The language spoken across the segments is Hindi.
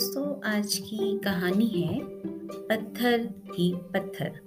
दोस्तों, आज की कहानी है पत्थर ही पत्थर।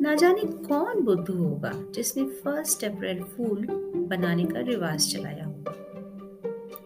ना जाने कौन बुद्ध होगा जिसने फ़र्स्ट अप्रैल फूल बनाने का रिवाज चलाया होगा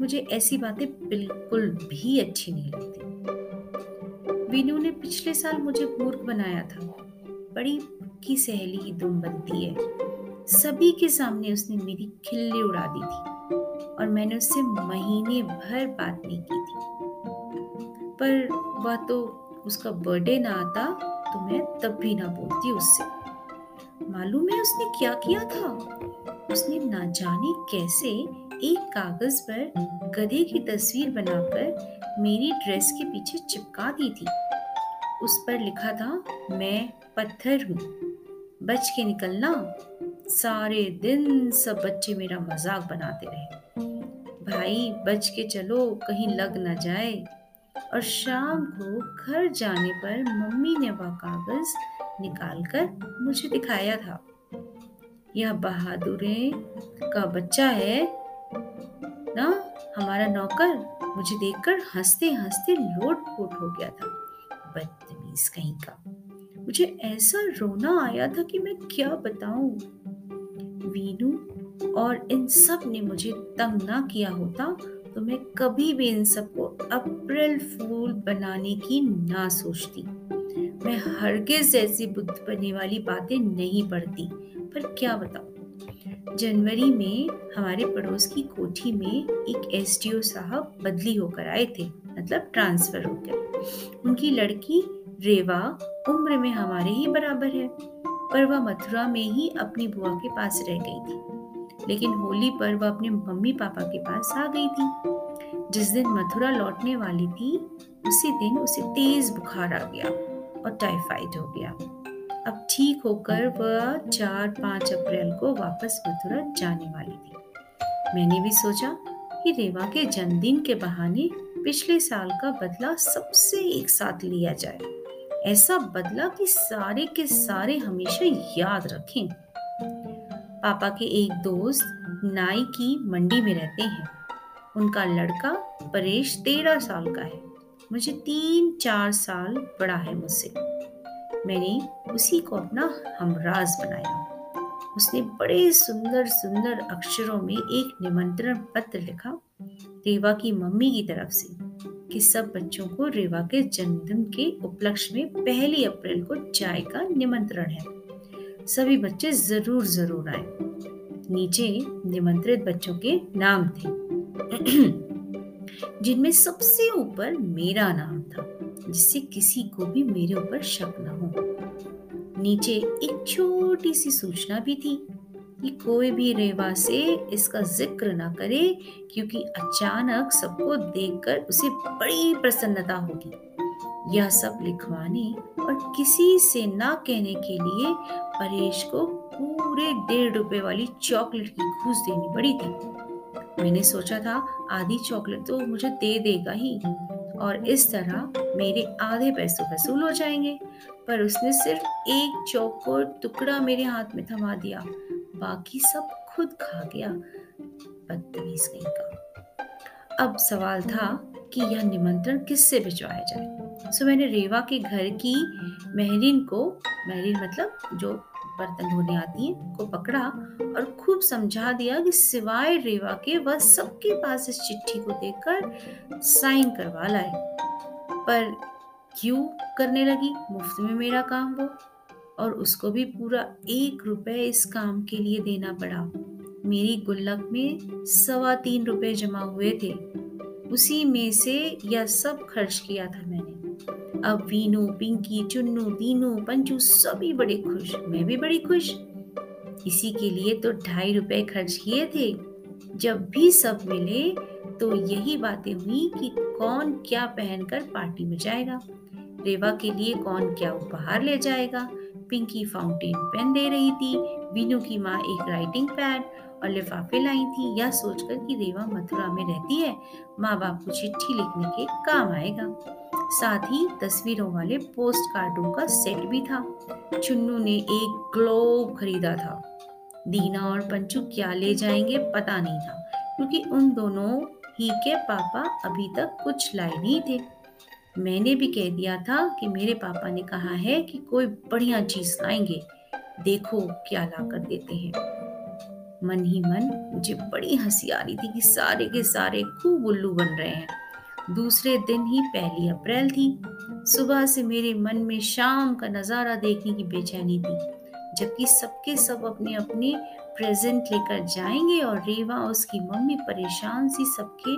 मुझे ऐसी बातें बिल्कुल भी अच्छी नहीं लगती। विनू ने पिछले साल मुझे मूर्ख बनाया था। बड़ी की सहेली ही दुम बनती है। सभी के सामने उसने मेरी खिल्ली उड़ा दी थी। और मैंने उससे महीने भर बात नहीं की थी। पर वह तो उसका बर्थडे ना आता तो मैं तब भी ना बोलती उससे। मालूम है उसने क्या किया था? उसने ना जाने कैसे एक कागज़ पर गधे की तस्वीर बनाकर मेरी ड्रेस के पीछे चिपका दी थी। उस पर लिखा था, मैं पत्थर हूँ। बच के निकलना। सारे दिन सब बच्चे मेरा मज़ाक बनाते रहे। भाई, बच के चलो, कहीं लग ना जाए। और शाम को घर जाने पर मम्मी ने वह कागज़ निकालकर मुझे दिखाया था। यह बहादुरे का बच्चा है, ना? हमारा नौकर मुझे देखकर हँसते हँसते लोट पोट हो गया था। बदतमीज कहीं का। मुझे ऐसा रोना आया था कि मैं क्या बताऊँ? वीनू और इन सबने मुझे तंग ना किया होता तो मैं कभी भी इन सबको अप्रैल फूल बनाने की ना सोचती। मैं हरगिज ऐसी बुद्ध बनने वाली बातें नहीं पढ़ती, पर क्या बताऊँ? जनवरी में हमारे पड़ोस की कोठी में एक एसडीओ साहब बदली होकर आए थे मतलब ट्रांसफ़र हो उनकी लड़की रेवा उम्र में हमारे ही बराबर है, पर वह मथुरा में ही अपनी बुआ के पास रह गई थी। लेकिन होली पर वह अपने मम्मी पापा के पास आ गई थी। जिस दिन मथुरा लौटने वाली थी, उसी दिन उसे तेज बुखार आ गया और टाइफाइड हो गया। अब ठीक होकर वह चार पाँच अप्रैल को वापस मथुरा जाने वाली थी। मैंने भी सोचा कि रेवा के जन्मदिन के बहाने पिछले साल का बदला सबसे एक साथ लिया जाए। ऐसा बदला कि सारे के सारे हमेशा याद रखें। पापा के एक दोस्त नाई की मंडी में रहते हैं। उनका लड़का परेश तेरह साल का है। मुझे तीन चार साल बड़ा है मुझसे। मैंने उसी को अपना हमराज बनाया। उसने बड़े सुंदर सुंदर अक्षरों में एक निमंत्रण पत्र लिखा रेवा की मम्मी की तरफ़ से कि सब बच्चों को रेवा के जन्मदिन के उपलक्ष्य में पहली अप्रैल को चाय का निमंत्रण है। सभी बच्चे ज़रूर ज़रूर आए। नीचे निमंत्रित बच्चों के नाम थे। जिनमें सबसे ऊपर मेरा नाम था, जिससे किसी को भी मेरे ऊपर शक न हो। नीचे एक छोटी सी सूचना भी थी कि कोई भी रेवा से इसका ज़िक्र ना करे, क्योंकि अचानक सबको देखकर उसे बड़ी प्रसन्नता होगी। यह सब लिखवाने और किसी से ना कहने के लिए परेश को पूरे डेढ़ रुपए वाली चॉकलेट की घूस देनी पड़ी थी। मैंने सोचा था, आधी चॉकलेट तो मुझे दे देगा ही। और इस तरह मेरे आधे पैसों वसूल हो जाएँगे। पर उसने सिर्फ़ एक चौक टुकड़ा मेरे हाथ में थमा दिया। बाकी सब खुद खा गया। बदतमीज कहीं का अब सवाल था कि यह निमंत्रण किससे भिजवाया जाए? सो मैंने रेवा के घर की महरीन को, महरीन मतलब जो बर्तन धोने आती है, को पकड़ा और खूब समझा दिया कि सिवाय रेवा के, वह सबके पास इस चिट्ठी को देखकर साइन करवा लाए। पर क्यों करने लगी? मुफ़्त में मेरा काम वो। और उसको भी पूरा एक रुपए इस काम के लिए देना पड़ा। मेरी गुल्लक में सवा तीन रुपए जमा हुए थे। उसी में से यह सब खर्च किया था मैंने। अब वीनू, पिंकी, चुन्नू, दीनू, पंचू सभी बड़े खुश, मैं भी बड़ी खुश। इसी के लिए तो ढाई रुपए खर्च किए थे। जब भी सब मिले तो यही बातें हुई कि कौन क्या पहनकर पार्टी में जाएगा। रेवा के लिए कौन क्या उपहार ले जाएगा? पिंकी फाउंटेन पेन दे रही थी, वीनू की माँ एक राइटिंग पैड और लिफाफे लाई थी। यह सोचकर कि रेवा मथुरा में रहती है माँ बाप को चिट्ठी लिखने के काम आएगा। साथ ही तस्वीरों वाले पोस्ट कार्डों का सेट भी था। चुन्नू ने एक ग्लोब खरीदा था। दीना और पंचू क्या ले जाएँगे पता नहीं था, क्योंकि उन दोनों ही के पापा अभी तक कुछ लाए नहीं थे। मैंने भी कह दिया था कि मेरे पापा ने कहा है कि कोई बढ़िया चीज़ लाएँगे। देखो क्या ला कर देते हैं। मन ही मन मुझे बड़ी हँसी आ रही थी कि सारे के सारे खूब उल्लू बन रहे हैं। दूसरे दिन ही पहली अप्रैल थी। सुबह से मेरे मन में शाम का नज़ारा देखने की बेचैनी थी। जबकि सबके सब अपने अपने प्रेजेंट लेकर जाएँगे और रेवा उसकी मम्मी परेशान सी सबके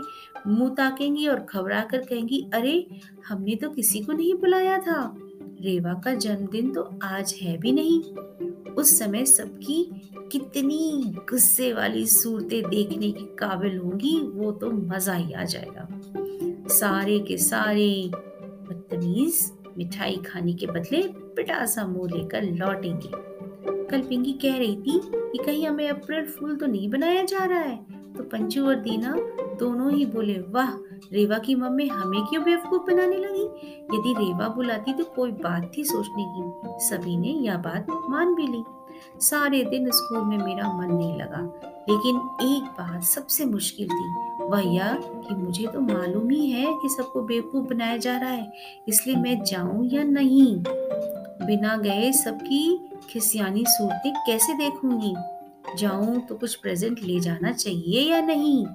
मुँह ताकेंगी और घबरा कर कहेंगी, अरे, हमने तो किसी को नहीं बुलाया था। रेवा का जन्मदिन तो आज है भी नहीं। उस समय सबकी कितनी गुस्से वाली सूरतें देखने के काबिल होंगी, वो तो मज़ा ही आ जाएगा। सारे के सारे बदतमीज मिठाई खाने के बदले पिटासा मुँह लेकर लौटेंगे। कल पिंकी कह रही थी कि कहीं हमें अप्रैल फूल तो नहीं बनाया जा रहा है। तो पंचू और दीना दोनों ही बोले, वाह, रेवा की मम्मी हमें क्यों बेवकूफ़ बनाने लगी? यदि रेवा बुलाती तो कोई बात थी सोचने की। सभी ने यह बात मान भी ली। सारे दिन स्कूल में मेरा मन नहीं लगा। लेकिन एक बात सबसे मुश्किल थी, वह यह कि मुझे तो मालूम ही है कि सबको बेवकूफ़ बनाया जा रहा है, इसलिए मैं जाऊँ या नहीं। बिना गए सबकी खिसियानी सूरतें कैसे देखूँगी? जाऊँ तो कुछ प्रेजेंट ले जाना चाहिए या नहीं?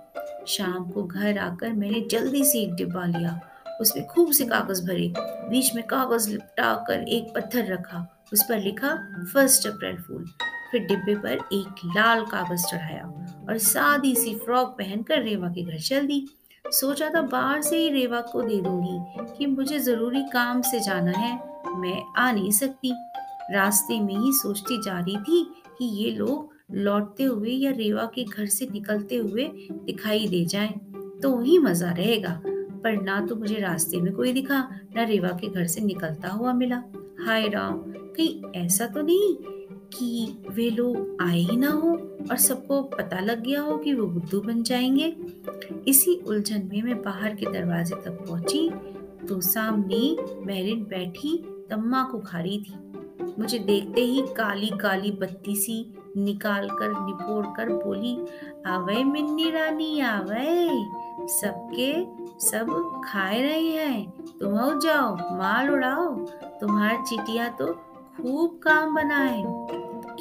शाम को घर आकर मैंने जल्दी से एक डिब्बा लिया। उसमें खूब से कागज़ भरे। बीच में कागज़ लिपटा कर एक पत्थर रखा। उस पर लिखा, फ़र्स्ट अप्रैल फूल। फिर डिब्बे पर एक लाल कागज़ चढ़ाया और सादी सी फ्रॉक पहनकर रेवा के घर चल दी। सोचा था बाहर से ही रेवा को दे दूँगी कि मुझे ज़रूरी काम से जाना है। मैं आ नहीं सकती। रास्ते में ही सोचती जा रही थी कि ये लोग लौटते हुए या रेवा के घर से निकलते हुए दिखाई दे जाएँ तो ही मज़ा रहेगा। पर ना तो मुझे रास्ते में कोई दिखा, ना रेवा के घर से निकलता हुआ मिला। हाय राम, कहीं ऐसा तो नहीं कि वे लोग आए ही ना हो और सबको पता लग गया हो कि वो बुद्धू बन जाएँगे? इसी उलझन में मैं बाहर के दरवाजे तक पहुँची तो सामने मैरिन बैठी तम्मा को खा रही थी। मुझे देखते ही काली काली बत्ती सी निकाल कर निपोड़ कर बोली, आवे मिन्नी रानी, आवे। सबके सब खाए रहे हैं। तुम हो जाओ, माल उड़ाओ। तुम्हारी चिटिया तो खूब काम बनाए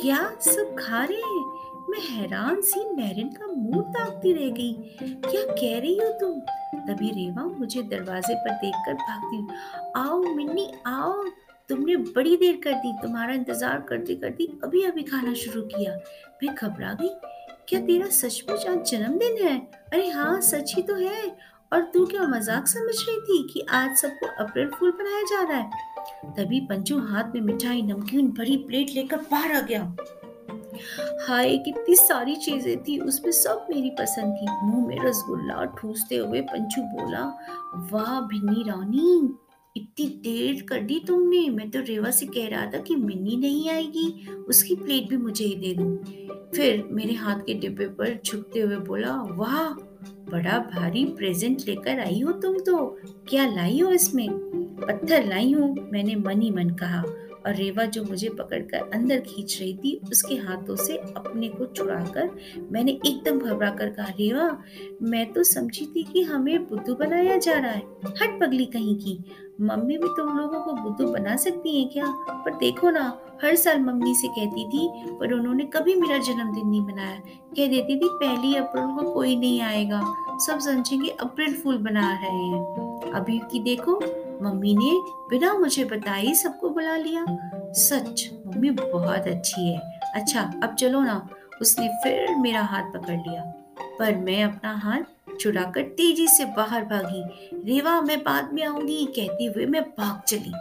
क्या सब खा रहे हैं? मैं हैरान सी मैरिन का मुँह ताकती रह गई। क्या कह रही हो तुम? तभी रेवा मुझे दरवाजे पर देखकर भागती आओ मिन्नी, आओ। तुमने बड़ी देर कर दी, तुम्हारा इंतज़ार करते करते अभी अभी खाना शुरू किया। मैं घबरा गई, क्या तेरा सचमुच आज जन्मदिन है? अरे हाँ सच ही तो है। और तू क्या मज़ाक समझ रही थी कि आज सबको अप्रैल फूल बनाया जा रहा है? तभी पंचू हाथ में मिठाई, नमकीन भरी प्लेट लेकर बाहर आ गया। हाय, कितनी सारी चीज़ें थी, उसमें सब मेरी पसंद थी। मुँह में रसगुल्ला ठूसते हुए पंचू बोला, वाह, भिन्नी रानी इतनी देर कर दी तुमने? मैं तो रेवा से कह रहा था कि मिनी नहीं आएगी। उसकी प्लेट भी मुझे ही दे दो। फिर मेरे हाथ के डिब्बे पर झुकते हुए बोला, वाह, बड़ा भारी प्रेजेंट लेकर आई हो तुम तो। क्या लाई हो इसमें? पत्थर लाई हूँ, मैंने मन ही मन कहा। और रेवा जो मुझे पकड़कर अंदर खींच रही थी, उसके हाथों से अपने को छुड़ाकर मैंने एकदम घबरा कर कहा, रेवा, मैं तो समझी थी कि हमें बुद्धू बनाया जा रहा है। हट पगली कहीं की। मम्मी भी तुम लोगों को बुद्धू बना सकती है क्या? पर देखो ना, हर साल मम्मी से कहती थी, पर उन्होंने कभी मेरा जन्मदिन नहीं मनाया। कह देती थी, पहली अप्रैल को कोई नहीं आएगा। सब समझेंगे अप्रैल फूल बना रहे हैं। अभी की देखो मम्मी ने बिना मुझे बताए सबको बुला लिया। सच, मम्मी बहुत अच्छी है। अच्छा अब चलो ना। उसने फिर मेरा हाथ पकड़ लिया। पर मैं अपना हाथ छुड़ाकर तेज़ी से बाहर भागी। रेवा, मैं बाद में आऊँगी, कहती हुए मैं भाग चली।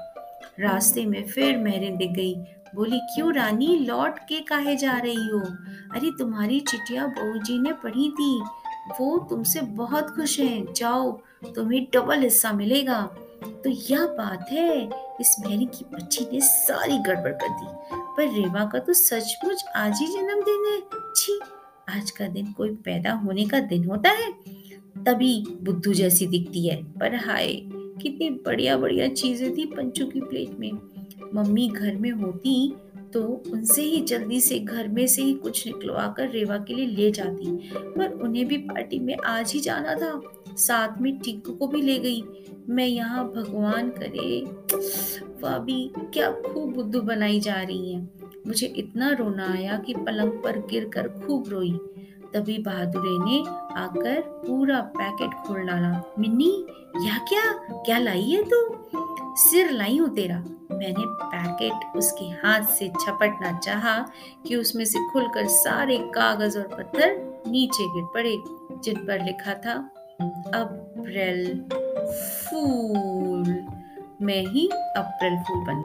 रास्ते में फिर मैरिन दिख गई। बोली, क्यों रानी, लौट के काहे जा रही हो? अरे, तुम्हारी चिटिया बहू जी ने पढ़ी थी। वो तुमसे बहुत खुश हैं। जाओ, तुम्हें डबल हिस्सा मिलेगा। तो यह बात है, इस मैरी की बच्ची ने सारी गड़बड़ कर दी। पर रेवा का तो सचमुच आज ही जन्मदिन है। छी, आज का दिन कोई पैदा होने का दिन होता है? तभी बुद्धू जैसी दिखती है। पर हाय, कितनी बढ़िया बढ़िया चीज़ें थी पंचू की प्लेट में। मम्मी घर में होती तो उनसे ही जल्दी से घर में से ही कुछ निकलवा कर रेवा के लिए ले जाती। पर उन्हें भी पार्टी में आज ही जाना था। साथ में टीकू को भी ले गई। मैं यहाँ भगवान करे, वह भी, क्या खूब बुद्धू बनाई जा रही है। मुझे इतना रोना आया कि पलंग पर गिरकर खूब रोई। तभी बहादुरे ने आकर पूरा पैकेट खोल डाला। मिन्नी, यह क्या? क्या लाई है तू? सिर लाई हूँ तेरा। मैंने पैकेट उसके हाथ से छपटना चाहा कि उसमें से खुलकर सारे कागज़ और पत्थर नीचे गिर पड़े, जिन पर लिखा था अप्रैल फूल में ही अप्रैल फूल बन